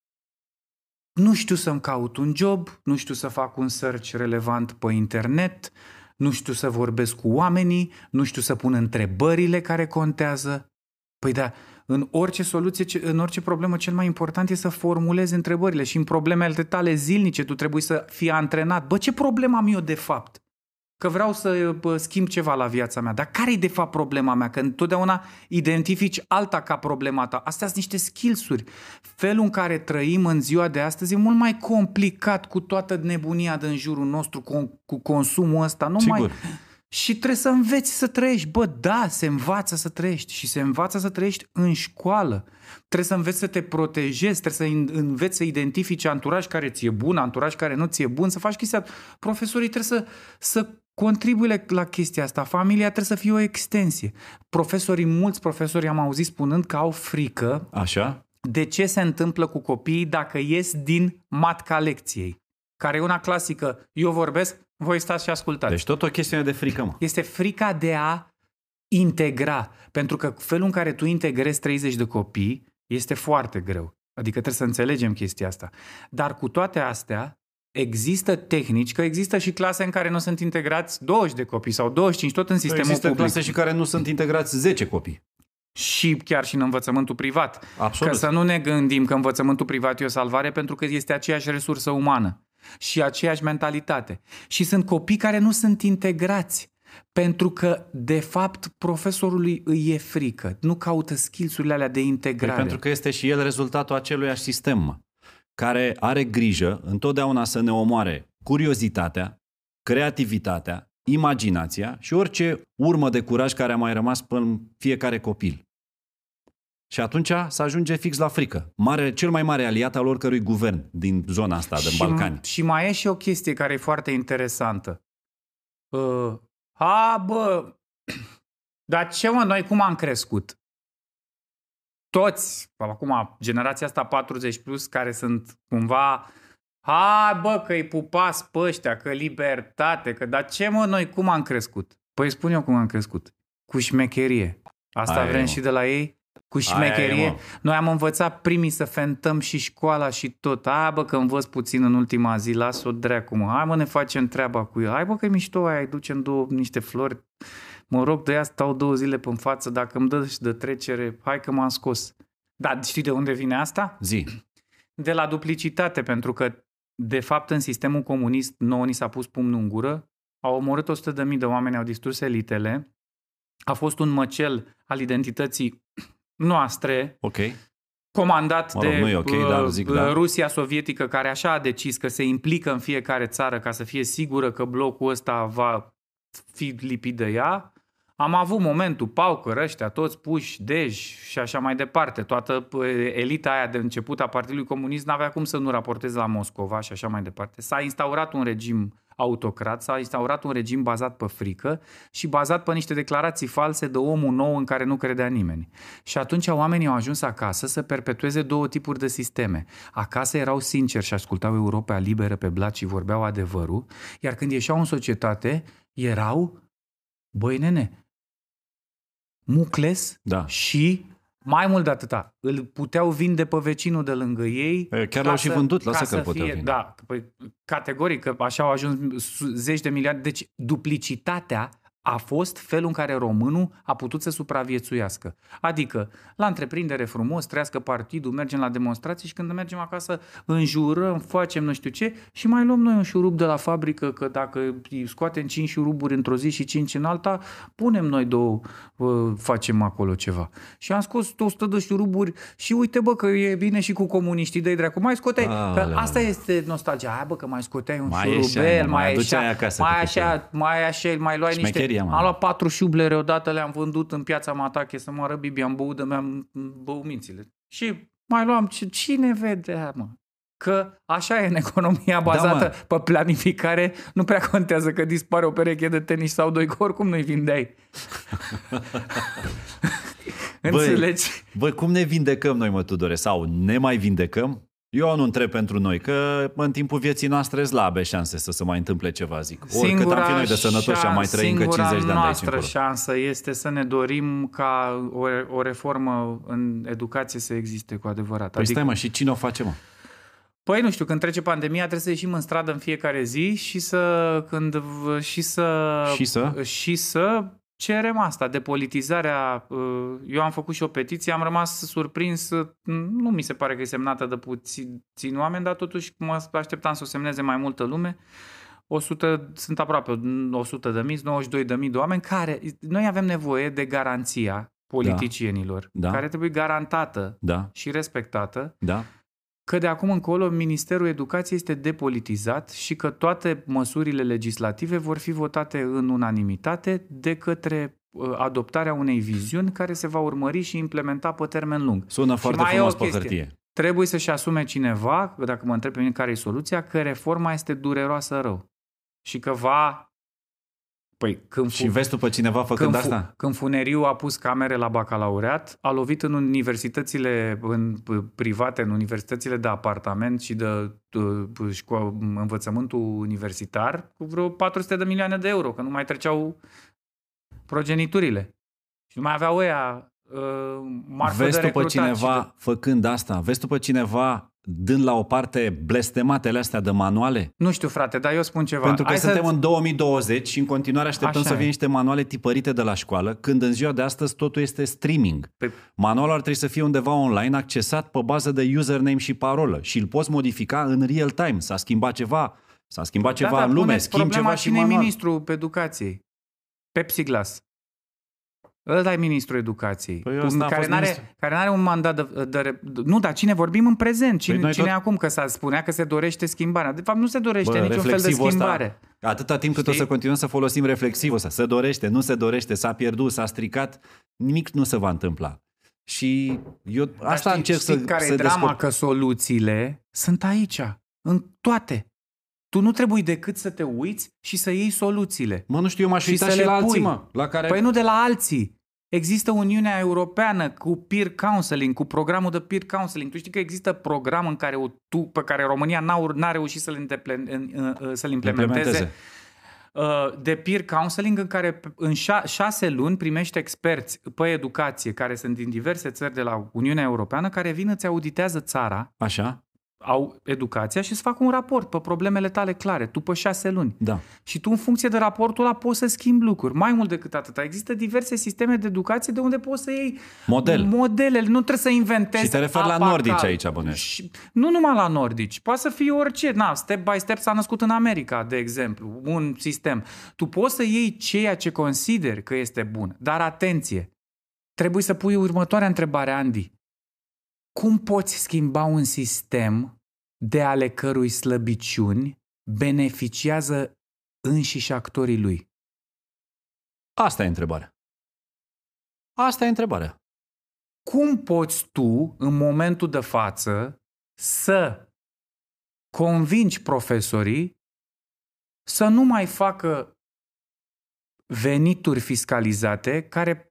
nu știu să-mi caut un job, nu știu să fac un search relevant pe internet, nu știu să vorbesc cu oamenii, nu știu să pun întrebările care contează. Păi da, În orice soluție, ce- în orice problemă, cel mai important e să formulezi întrebările și în problemele tale zilnice tu trebuie să fii antrenat. Bă, ce problemă am eu de fapt? Că vreau să bă, schimb ceva la viața mea. Dar care e de fapt problema mea? Că întotdeauna identifici alta ca problema ta. Astea sunt niște skills-uri. Felul în care trăim în ziua de astăzi e mult mai complicat cu toată nebunia din jurul nostru, cu, cu consumul ăsta. Nu mai... Sigur. Și trebuie să înveți să trăiești. Bă, da, se învață să trăiești și se învață să trăiești în școală. Trebuie să înveți să te protejezi, trebuie să in- înveți să identifici anturaj care ți-e bun, anturaj care nu ți-e bun, să faci chestia. Profesorii trebuie să, să contribuie la chestia asta. Familia trebuie să fie o extensie. Profesorii, mulți profesori am auzit spunând că au frică Așa? de ce se întâmplă cu copiii dacă ies din matca lecției. Care e una clasică. Eu vorbesc, voi stați și ascultați. Deci tot o chestiune de frică, mă. Este frica de a integra. Pentru că felul în care tu integrezi 30 de copii este foarte greu. Adică trebuie să înțelegem chestia asta. Dar cu toate astea, există tehnici, că există și clase în care nu sunt integrați 20 de copii sau 25, tot în sistemul Există public. clase și care nu sunt integrați 10 copii. Și chiar și în învățământul privat. Absolut. Că să nu ne gândim că învățământul privat e o salvare pentru că este aceeași resursă umană și aceeași mentalitate. Și sunt copii care nu sunt integrați pentru că, de fapt, profesorului îi e frică. Nu caută skills-urile alea de Păi integrare. pentru că este și el rezultatul aceluiași sistem, mă, care are grijă întotdeauna să ne omoare curiozitatea, creativitatea, imaginația și orice urmă de curaj care a mai rămas până în fiecare copil. Și atunci se ajunge fix la frică. Mare, cel mai mare aliat al oricărui guvern din zona asta, din și, Balcani. Și mai e și o chestie care e foarte interesantă. Uh, a, bă, <clears throat> dar ce mă, noi cum am crescut? Toți, acum, generația asta 40 plus, care sunt cumva Hai bă, că îi pupați pe ăștia, că libertate, că dar ce mă, noi cum am crescut? Păi spun eu cum am crescut. Cu șmecherie. Asta Aia e, vrem mă. și de la ei? Cu Aia e, șmecherie. mă. Noi am învățat primii să fentăm și școala și tot. A, bă, că învăț puțin în ultima zi, las-o dreacu, mă. Hai, mă, ne facem treaba cu el. Hai, bă, că e mișto aia, îi ducem două, niște flori. Mă rog, de ea stau două zile pe față, dacă îmi dă și de trecere, hai că m-am scos. Dar știi de unde vine asta? Zi. De la duplicitate, pentru că, de fapt, în sistemul comunist nouă ni s-a pus pumnul în gură, au omorât 100.000 de oameni, au distrus elitele, a fost un măcel al identității noastre, Ok. comandat Mă rog, de nu e ok, uh, dar zic, uh, da. Rusia sovietică, care așa a decis că se implică în fiecare țară ca să fie sigură că blocul ăsta va fi lipit de ea. Am avut momentul, Paucăr, ăștia, toți puși, Dej și așa mai departe. Toată uh, elita aia de început a Partidului Comunist n-avea cum să nu raporteze la Moscova și așa mai departe. S-a instaurat un regim autocrat, s-a instaurat un regim bazat pe frică și bazat pe niște declarații false de omul nou în care nu credea nimeni. Și atunci oamenii au ajuns acasă să perpetueze două tipuri de sisteme. Acasă erau sinceri și ascultau Europa liberă pe blat și vorbeau adevărul, iar când ieșeau în societate, erau, băi nene, mucles Da. și mai mult de atâta, îl puteau vinde pe vecinul de lângă ei. E, chiar ca l-au și să- vândut, ca lasă că să îl puteau fie- vinde. Da, păi, categoric, că așa au ajuns su- zeci de miliarde. Deci duplicitatea a fost felul în care românul a putut să supraviețuiască. Adică, la întreprindere frumos, trăiască partidul, mergem la demonstrații și când mergem acasă înjurăm, facem nu știu ce și mai luăm noi un șurub de la fabrică, că dacă îi scoatem 5 șuruburi într-o zi și 5 în alta, punem noi două, uh, facem acolo ceva. Și am scos 100 de șuruburi și uite bă că e bine și cu comuniștii de dracu. Mai scoteai, că Aoleu. asta este nostalgia. Hai bă că mai scoteai un Mai șurubel, ieșeai, mă, mai mai aduceai așa, acasă mai câte așa, mai așa, mai luai niște... Șmecheria, mă. Am luat patru șublere odată, le-am vândut în piața Matache să moară Bibi, am băut de mi-am băut mințile. Și mai luam, ce- cine vede, mă? Că așa e în economia bazată Da, mă. pe planificare, nu prea contează că dispare o pereche de tenis sau doi, că oricum nu-i vindeai. <laughs> Înțelegi? Băi, cum ne vindecăm noi, mă, Tudore? Sau ne mai vindecăm? Eu nu întreb pentru noi, că în timpul vieții noastre slabe șanse să se mai întâmple ceva, zic. Oricât am fi noi de sănătoși și am mai trăi încă singura 50 de ani de aici noastră încolo. șansă este să ne dorim ca o, o reformă în educație să existe cu adevărat. Păi stai mă, și cine o face, mă? Păi nu știu, când trece pandemia trebuie să ieșim în stradă în fiecare zi și să când v- și să Și să? și să cerem asta, depolitizarea. uh, Eu am făcut și o petiție, am rămas surprins, uh, nu mi se pare că e semnată de puțini oameni, dar totuși mă așteptam să o semneze mai multă lume. 100, sunt aproape 100 de mii, 92 de mii de oameni care, noi avem nevoie de garanția politicienilor, Da. care trebuie garantată Da, și respectată, da. Că de acum încolo Ministerul Educației este depolitizat și că toate măsurile legislative vor fi votate în unanimitate de către uh, adoptarea unei viziuni care se va urmări și implementa pe termen lung. Sună Și foarte mai e frumos o pe chestie. hârtie. Trebuie să-și asume cineva, dacă mă întreb pe mine care e soluția, că reforma este dureroasă rău. Și că va... Păi, când Și vezi tu pe cineva făcând când, asta? când Funeriu a pus camere la bacalaureat, a lovit în universitățile în, private, în universitățile de apartament și de, de șco- învățământul universitar cu vreo 400 de milioane de euro, că nu mai treceau progeniturile. Și nu mai aveau ăia uh, marfă Vezi de tu pe recrutat cineva și de... făcând asta? Vezi tu pe cineva dând la o parte blestematele astea de manuale? Nu știu, frate, dar eu spun ceva. Pentru că Hai suntem să... în 2020 și în continuare așteptăm Așa să e. vină niște manuale tipărite de la școală, când în ziua de astăzi totul este streaming. Păi- Manualul ar trebui să fie undeva online, accesat pe bază de username și parolă și îl poți modifica în real time. S-a schimbat ceva, s-a schimbat ceva da, da, în lume, puneți schimb problema ceva și cine e manual. ministrul pe educației? Pepsiglas. Ăla e ministrul educației. Păi Tu- ăsta a care fost n-are, ministru. care n-are un mandat de, de, de... Nu, dar cine vorbim în prezent? Cine, Păi noi cine tot- e acum? Că s-a spunea că se dorește schimbarea. De fapt, nu se dorește Bă, niciun fel de reflexivul ăsta- schimbare. Atâta timp cât o Știi? să continuăm să folosim reflexivul ăsta, se dorește, nu se dorește, s-a pierdut, s-a stricat, nimic nu se va întâmpla. Și eu Dar asta știi, încerc știi să, care să e drama? descoper. Că soluțiile sunt aici, în toate. Tu nu trebuie decât să te uiți și să iei soluțiile. Mă, nu știu, eu m-aș și uita să și le la alții, pui. mă, la care... Păi nu de la alții. Există Uniunea Europeană cu peer counseling, cu programul de peer counseling. Tu știi că există program în care o, tu, pe care România n-a, n-a reușit să-l, îndeple- în- în- să-l implementeze, Implementeze. uh, de peer counseling în care în șa- șase luni primești experți pe educație care sunt din diverse țări de la Uniunea Europeană care vin, îți auditează țara, Așa? Au educația și îți fac un raport pe problemele tale clare, tu pe șase luni. Da. Și tu, în funcție de raportul ăla, poți să schimbi lucruri. Mai mult decât atât, există diverse sisteme de educație de unde poți să iei Model. modelele. Nu trebuie să inventezi Și te referi la apa nordici caldă. aici, bănuiesc. Și Nu numai la nordici. Poate să fie orice. Na, step by step s-a născut în America, de exemplu, un sistem. Tu poți să iei ceea ce consideri că este bun. Dar atenție! Trebuie să pui următoarea întrebare, Andy. Cum poți schimba un sistem de ale cărui slăbiciuni beneficiază înșiși actorii lui? Asta e întrebarea. Asta e întrebarea. Cum poți tu, în momentul de față, să convingi profesorii să nu mai facă venituri fiscalizate care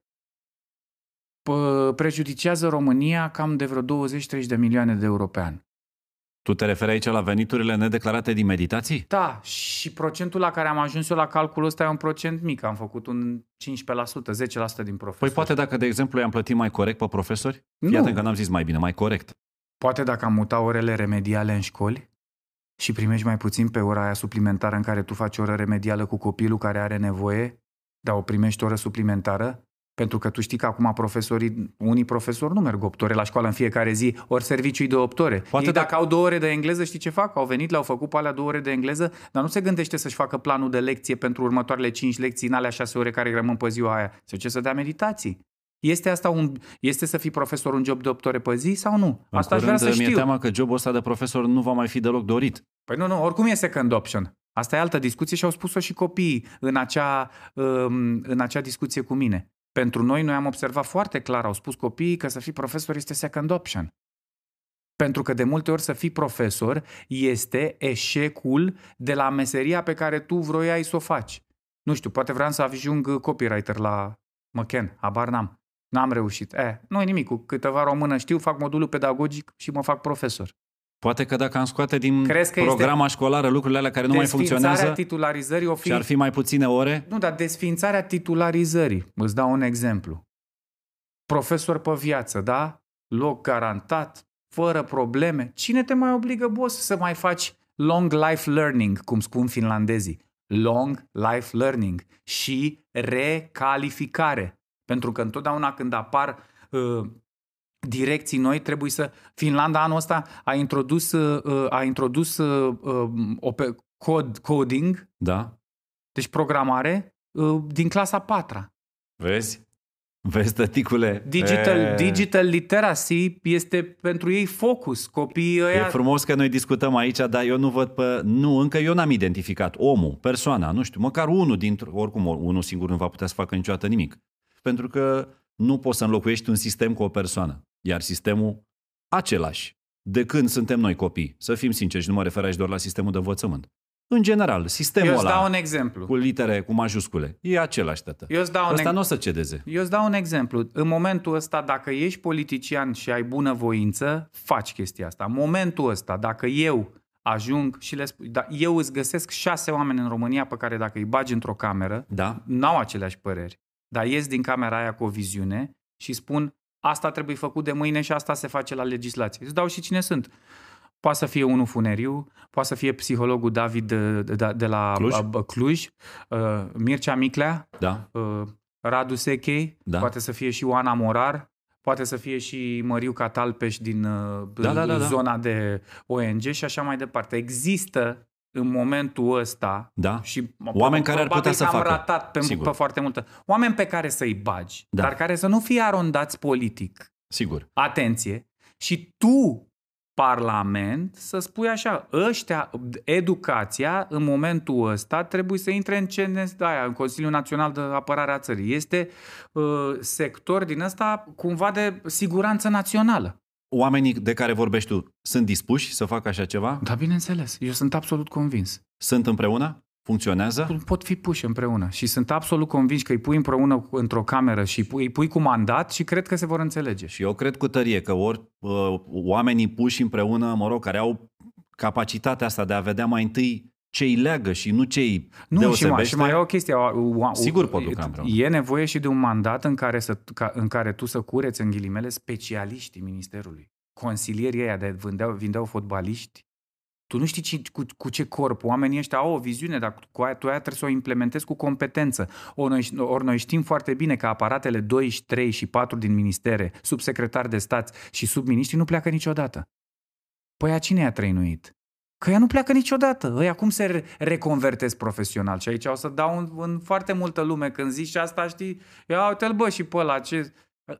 pă- prejudicează România cam de vreo 20-30 de milioane de euro pe an. Tu te referi aici la veniturile nedeclarate din meditații? Da, și procentul la care am ajuns eu la calculul ăsta e un procent mic. Am făcut un 15%, 10% din profesori. Păi poate dacă, de exemplu, i-am plătit mai corect pe profesori? Nu. Fii atent că n-am zis mai bine, mai corect. Poate dacă am mutat orele remediale în școli și primești mai puțin pe ora aia suplimentară în care tu faci oră remedială cu copilul care are nevoie, dar o primești oră suplimentară, pentru că tu știi că acum profesorii, unii profesori nu merg 8 ore la școală în fiecare zi, ori serviciu de 8 ore. Poate Ei, dacă- dacă au două ore de engleză, știi ce fac? Au venit, le-au făcut pe alea două ore de engleză, dar nu se gândește să-și facă planul de lecție pentru următoarele 5 lecții în alea 6 ore care rămân pe ziua aia. Se ce să dea meditații. Este asta un, este să fii profesor un job de 8 ore pe zi sau nu? În Asta aș vrea curând, să mi-e știu. teama că jobul ăsta de profesor nu va mai fi deloc dorit. Păi nu, nu, oricum e second option. Asta e altă discuție și au spus-o și copiii în acea, um, în acea discuție cu mine. Pentru noi, noi am observat foarte clar, au spus copiii că să fii profesor este second option. Pentru că de multe ori să fii profesor este eșecul de la meseria pe care tu vroiai să o faci. Nu știu, poate vreau să ajung copywriter la McKen, habar n-am. N-am reușit. Eh, nu e nimic, cu câteva română știu, fac modulul pedagogic și mă fac profesor. Poate că dacă am scoate din Crezi că este programa școlară lucrurile alea care nu mai Desființarea funcționează titularizării o fi... și ar fi mai puține ore, Nu, dar desființarea titularizării. Îți dau un exemplu. Profesor pe viață, da? Loc garantat, fără probleme. Cine te mai obligă, boss, să mai faci long life learning, cum spun finlandezii? long life learning și recalificare. Pentru că întotdeauna când apar uh, direcții noi, trebuie să... Finlanda anul ăsta a introdus, uh, a introdus uh, uh, cod, coding, da. deci programare, uh, din clasa 4 Vezi? Vezi, tăticule? Digital, e... digital literacy este pentru ei focus. Copiii ăia... E frumos că noi discutăm aici, dar eu nu văd pe... Nu, încă eu n-am identificat omul, persoana, nu știu, măcar unul dintre... Oricum, unul singur nu va putea să facă niciodată nimic. Pentru că nu poți să înlocuiești un sistem cu o persoană. Iar sistemul același de când suntem noi copii. Să fim sinceri și nu mă refer aici doar la sistemul de învățământ. În general, sistemul Eu ăla dau un exemplu. cu litere, cu majuscule, e același, tată. Eu îți dau Ăsta un nu o să cedeze. Eu îți dau un exemplu. În momentul ăsta, dacă ești politician și ai bună voință, faci chestia asta. În momentul ăsta, dacă eu ajung și le spun, da, eu îți găsesc șase oameni în România pe care dacă îi bagi într-o cameră, Da? n-au aceleași păreri, dar ies din camera aia cu o viziune și spun asta trebuie făcut de mâine și asta se face la legislație. Îți dau și cine sunt. Poate să fie unul funeriu, poate să fie psihologul David de, de, de la Cluj. Cluj, Cluj uh, Mircea Miclea, Da? uh, Radu Sechei, Da. poate să fie și Oana Morar, poate să fie și Măriu Catalpeș din uh, Da, da, da, da. zona de ONG și așa mai departe. Există în momentul ăsta Da? și Oameni care ar probabil putea să că am facă. ratat pe, Sigur. pe foarte multă. Oameni pe care să-i bagi, Da. dar care să nu fie arondați politic. Sigur. Atenție! Și tu, Parlament, să spui așa, ăștia, educația, în momentul ăsta, trebuie să intre în CNS, aia, în Consiliul Național de Apărare a Țării. Este uh, sector din ăsta cumva de siguranță națională. Oamenii de care vorbești tu sunt dispuși să facă așa ceva? Da, bineînțeles. Eu sunt absolut convins. Sunt împreună? Funcționează? Pot fi puși împreună și sunt absolut convins că îi pui împreună cu- într-o cameră și îi pui, îi pui cu mandat și cred că se vor înțelege. Și eu cred cu tărie că ori uh, oamenii puși împreună, mă rog, care au capacitatea asta de a vedea mai întâi ce îi leagă și nu ce îi Nu, și mai, deosebește. și mai e o chestie. o- o- Sigur pot lucra împreună. E nevoie și de un mandat în care, să, ca, în care tu să cureți, în ghilimele, specialiștii ministerului. Consilierii ăia de vindeau, vindeau fotbaliști. Tu nu știi ce, cu, cu ce corp. Oamenii ăștia au o viziune, dar cu aia, tu aia trebuie să o implementezi cu competență. Ori noi, ori noi știm foarte bine că aparatele 2, și 3 și 4 din ministere, subsecretari de stat și subminiștri nu pleacă niciodată. Păi a cine i-a trăinuit? Că ea nu pleacă niciodată. Ăia cum se re- reconvertesc profesional? Și aici o să dau în, în foarte multă lume când zici și asta, știi? Ia uite-l bă și pe ăla, ce...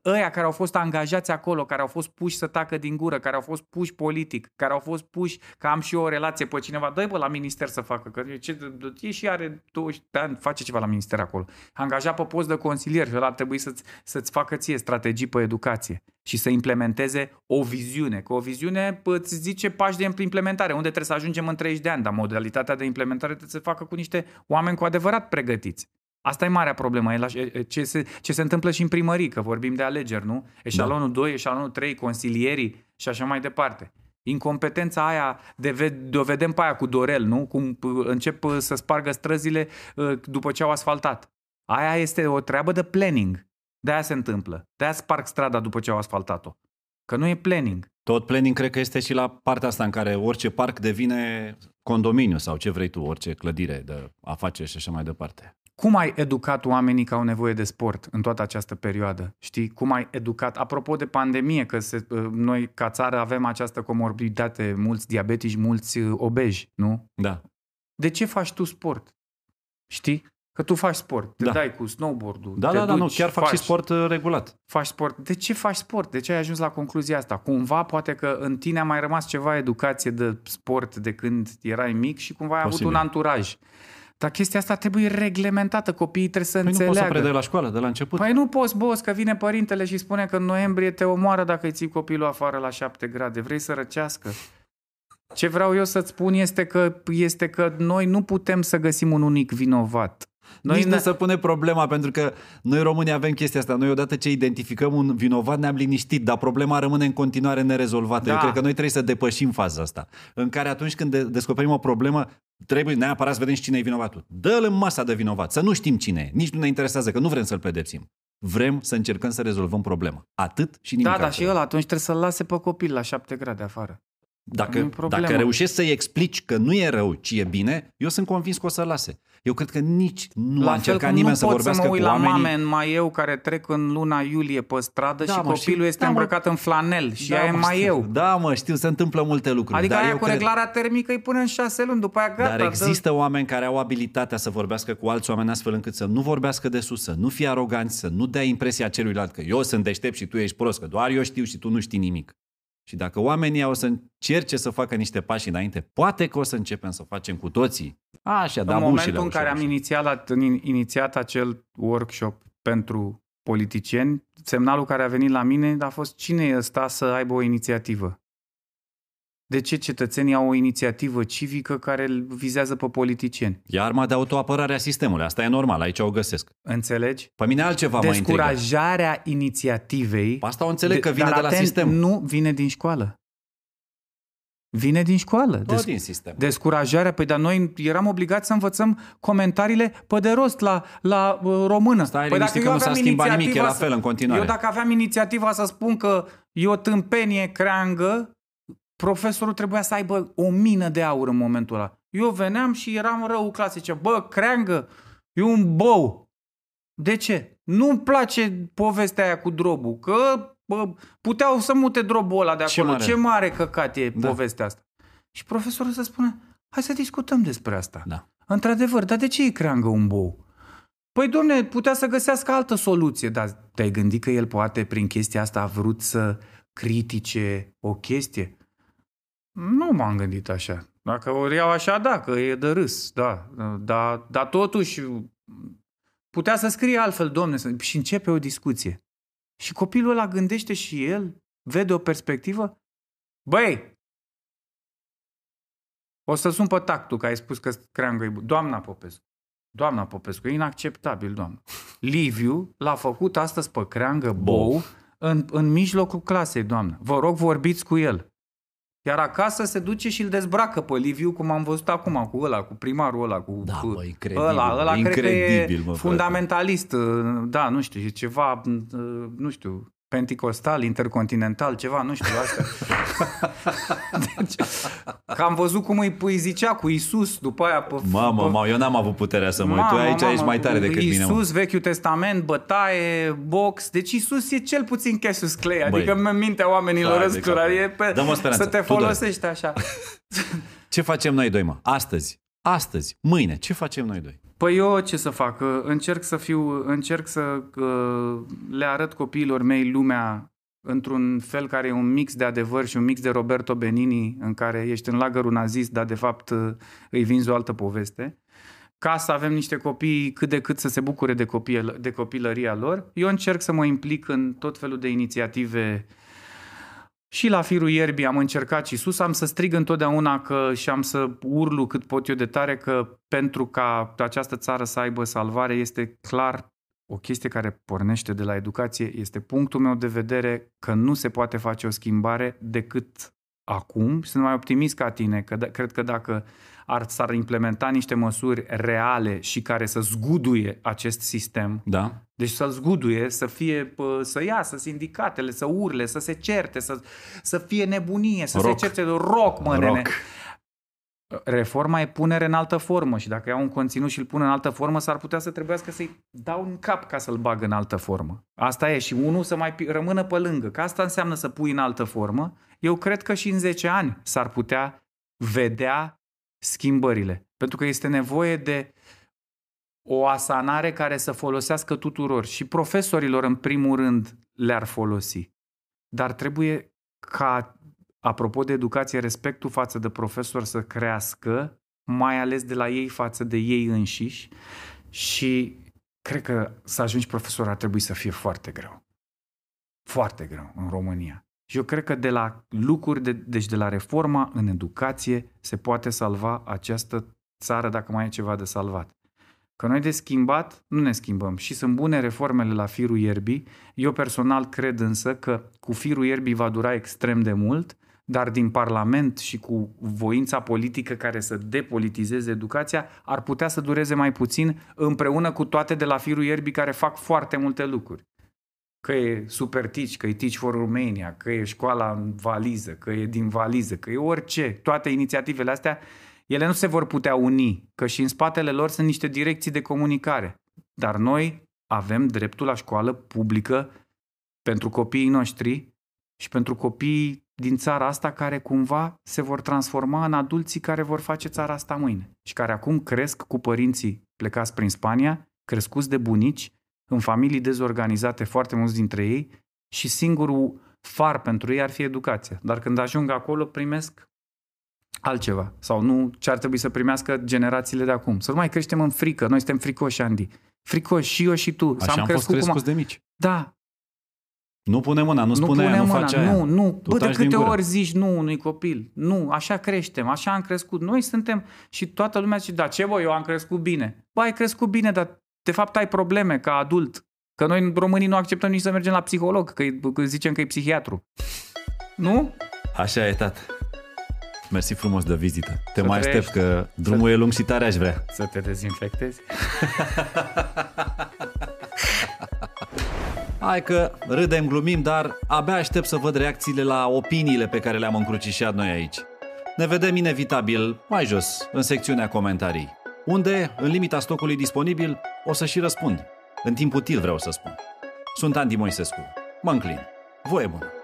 Ăia care au fost angajați acolo, care au fost puși să tacă din gură, care au fost puși politic, care au fost puși că am și eu o relație pe cineva, dă bă la minister să facă, că ce, e și are 20 de ani, face ceva la minister acolo. Angajat pe post de consilier și ăla ar trebui să-ți, să-ți facă ție strategii pe educație și să implementeze o viziune. Că o viziune bă, îți zice pași de implementare, unde trebuie să ajungem în 30 de ani, dar modalitatea de implementare trebuie să se facă cu niște oameni cu adevărat pregătiți. Asta e marea problemă, e la, e- ce, se, ce se întâmplă și în primării, că vorbim de alegeri, nu? Eșalonul 2, eșalonul 3, consilierii și așa mai departe. Incompetența aia de, ve- de o vedem pe aia cu Dorel, nu? Cum p- încep uh, să spargă străzile uh, după ce au asfaltat. Aia este o treabă de planning. De aia se întâmplă. De aia sparg strada după ce au asfaltat-o. Că nu e planning. Tot planning cred că este și la partea asta în care orice parc devine condominiu sau ce vrei tu, orice clădire de afaceri și așa mai departe. Cum ai educat oamenii că au nevoie de sport în toată această perioadă? Știi? Cum ai educat? Apropo de pandemie, că se, uh, noi ca țară avem această comorbiditate, mulți diabetici, mulți uh, obeji, nu? Da. De ce faci tu sport? Știi? Că tu faci sport, te Da. dai cu snowboard-ul, Da, te da, da, nu, duci, chiar fac faci, și sport uh, regulat. Faci sport. De ce faci sport? De ce ai ajuns la concluzia asta? Cumva poate că în tine a mai rămas ceva educație de sport de când erai mic și cumva ai avut Posibil. un anturaj. Dar chestia asta trebuie reglementată, copiii trebuie să Păi nu poți să înțeleagă. predai la școală de la început. Păi nu poți, boss, că vine părintele și spune că în noiembrie te omoară dacă îi ții copilul afară la 7 grade. Vrei să răcească? Ce vreau eu să-ți spun este că, este că noi nu putem să găsim un unic vinovat. Noi Nici ne- nu se pune problema, pentru că noi românii avem chestia asta. Noi odată ce identificăm un vinovat ne-am liniștit, dar problema rămâne în continuare nerezolvată. Da. Eu cred că noi trebuie să depășim faza asta. În care atunci când de- descoperim o problemă, trebuie neapărat să vedem și cine e vinovatul. Dă-l în masa de vinovat, să nu știm cine e. Nici nu ne interesează, că nu vrem să-l pedepsim. Vrem să încercăm să rezolvăm problema. Atât și nimic Da, dar și altceva. ăla atunci trebuie să-l lase pe copil la 7 grade afară. Nu e Dacă, problemă. dacă reușești să-i explici că nu e rău, ci e bine, eu sunt convins că o să lase. Eu cred că nici nu la a încercat fel cum nimeni nu să pot vorbească să mă uit cu la oamenii. mame în maieu care trec în luna iulie pe stradă Da, și mă, copilul știu. este Da, mă. îmbrăcat în flanel și ea e în mă, știu. maieu. Da, mă, știu, se întâmplă multe lucruri. Adică dar aia eu cu cred... reglarea termică îi pune în șase luni, după aia gata. Dar dă- există oameni care au abilitatea să vorbească cu alți oameni astfel încât să nu vorbească de sus, să nu fie aroganți, să nu dea impresia celuilalt că eu sunt deștept și tu ești prost, că doar eu știu și tu nu știi nimic. Și dacă oamenii o să încerce să facă niște pași înainte, poate că o să începem să facem cu toții. Așa, da, în ușile, momentul în ușile, care am ușile. inițiat, inițiat acel workshop pentru politicieni, semnalul care a venit la mine a fost cine e ăsta să aibă o inițiativă? De ce cetățenii au o inițiativă civică care îl vizează pe politicieni? E arma de autoapărare a sistemului. Asta e normal, aici o găsesc. Înțelegi? Pe mine altceva mă intrigă. Descurajarea inițiativei Asta o înțeleg că vine dar de la atent, sistem. Nu vine din școală. Vine din școală. Tot Des- din sistem. Descurajarea, păi dar noi eram obligați să învățăm comentariile pe de rost la, la uh, română. Stai păi liniștit că nu s-a aveam schimbat nimic, e inițiativa la fel în continuare. Eu dacă aveam inițiativa să spun că e o tâmpenie creangă, profesorul trebuia să aibă o mină de aur în momentul ăla. Eu veneam și eram rău clasic. Zice, bă, creangă, e un bou. De ce? Nu-mi place povestea aia cu drobul, că bă, puteau să mute drobul ăla de Ce acolo. mare. Ce mare căcat e Da. povestea asta. Și profesorul să spună, hai să discutăm despre asta. Da. Într-adevăr, dar de ce e creangă un bou? Păi, domne, putea să găsească altă soluție, dar te-ai gândit că el poate, prin chestia asta, a vrut să critique o chestie? Nu m-am gândit așa. Dacă o iau așa, da, că e de râs, da. Dar, dar totuși, putea să scrie altfel, domne, să- și începe o discuție. Și copilul ăla gândește și el, vede o perspectivă. Băi, o să sun pe tactul, că ai spus că creangă e bun. Doamna Popescu, doamna Popescu, e inacceptabil, doamnă. Liviu l-a făcut astăzi pe creangă bou, Bou. în, în mijlocul clasei, doamnă. Vă rog, vorbiți cu el. Iar acasă se duce și îl dezbracă pe Liviu, cum am văzut acum cu ăla, cu primarul ăla, cu, Da, cu bă, incredibil, ăla, bă, ăla cred că incredibil, e mă, frate. fundamentalist, da, nu știu, e ceva, nu știu, penticostal, intercontinental, ceva, nu știu, asta. <laughs> <laughs> deci, că am văzut cum îi, îi zicea cu Isus după aia pe, Mamă, pe, mamă, eu n-am avut puterea să mă uit. Tu aici ești mai tare decât mine. mă. Iisus, Vechiul Testament, bătaie, box. Deci Iisus e cel puțin Cassius Clay. Adică Băi, în mintea oamenilor hai de ăstora capul. e pe, Dă-mă speranță. să te Tudor. folosești așa. <laughs> Ce facem noi doi, mă? Astăzi. Astăzi. Mâine. Ce facem noi doi? Păi eu ce să fac? Încerc să fiu, încerc să uh, le arăt copiilor mei lumea într-un fel care e un mix de adevăr și un mix de Roberto Benini în care ești în lagărul nazist, dar de fapt uh, îi vinzi o altă poveste. Ca să avem niște copii cât de cât să se bucure de, copil, de copilăria lor. Eu încerc să mă implic în tot felul de inițiative și la firul ierbii am încercat și sus, am să strig întotdeauna că și am să urlu cât pot eu de tare că pentru ca această țară să aibă salvare este clar o chestie care pornește de la educație, este punctul meu de vedere că nu se poate face o schimbare decât acum. Sunt mai optimist ca tine, că d- cred că dacă ar, s-ar implementa niște măsuri reale și care să zguduie acest sistem, Da? deci să-l zguduie, să fie, pă, să iasă sindicatele, să urle, să se certe, să, să fie nebunie, să Rock. se certe rock, mă, nene. Rock. Reforma e punere în altă formă și dacă iau un conținut și îl pun în altă formă, s-ar putea să trebuiască să-i dau în cap ca să-l bag în altă formă. Asta e și unul să mai pi- rămână pe lângă, că asta înseamnă să pui în altă formă. Eu cred că și în 10 ani s-ar putea vedea schimbările. Pentru că este nevoie de o asanare care să folosească tuturor și profesorilor în primul rând le-ar folosi. Dar trebuie ca, apropo de educație, respectul față de profesor să crească, mai ales de la ei față de ei înșiși și cred că să ajungi profesor ar trebui să fie foarte greu. Foarte greu în România. Și eu cred că de la lucruri, de, deci de la reforma în educație, se poate salva această țară dacă mai e ceva de salvat. Că noi de schimbat nu ne schimbăm și sunt bune reformele la firul ierbii. Eu personal cred însă că cu firul ierbii va dura extrem de mult, dar din Parlament și cu voința politică care să depolitizeze educația, ar putea să dureze mai puțin împreună cu toate de la firul ierbii care fac foarte multe lucruri. Că e Super Teach, că e Teach for Romania, că e școala în valiză, că e din valiză, că e orice. Toate inițiativele astea Ele nu se vor putea uni, că și în spatele lor sunt niște direcții de comunicare. Dar noi avem dreptul la școală publică pentru copiii noștri și pentru copiii din țara asta care cumva se vor transforma în adulții care vor face țara asta mâine și care acum cresc cu părinții plecați prin Spania, crescuți de bunici, în familii dezorganizate, foarte mulți dintre ei, și singurul far pentru ei ar fi educația. Dar când ajung acolo, primesc altceva. Sau nu ce ar trebui să primească generațiile de acum. Să nu mai creștem în frică. Noi suntem fricoși, Andy. Fricoși și eu și tu. Așa am, am fost crescuți cum... de mici. Da. Nu pune mâna, nu, nu spune pune aia, mâna, nu face aia. Nu, nu. Bă, de câte ori zici nu unui copil? Nu, așa creștem, așa am crescut. Noi suntem și toată lumea zice, da, ce voi, eu am crescut bine. Bă, ai crescut bine, dar de fapt ai probleme ca adult. Că noi românii nu acceptăm nici să mergem la psiholog, că, că zicem că e psihiatru. Nu? Așa e, tată. Mersi frumos de vizită. Te să mai aștept că drumul să... e lung și tare aș vrea. Să te dezinfectezi? <laughs> Hai că râdem, glumim, dar abia aștept să văd reacțiile la opiniile pe care le-am încrucișat noi aici. Ne vedem inevitabil mai jos, în secțiunea comentarii, unde, în limita stocului disponibil, o să și răspund. În timp util vreau să spun. Sunt Andy Moisescu. Mă înclin. Voie bună!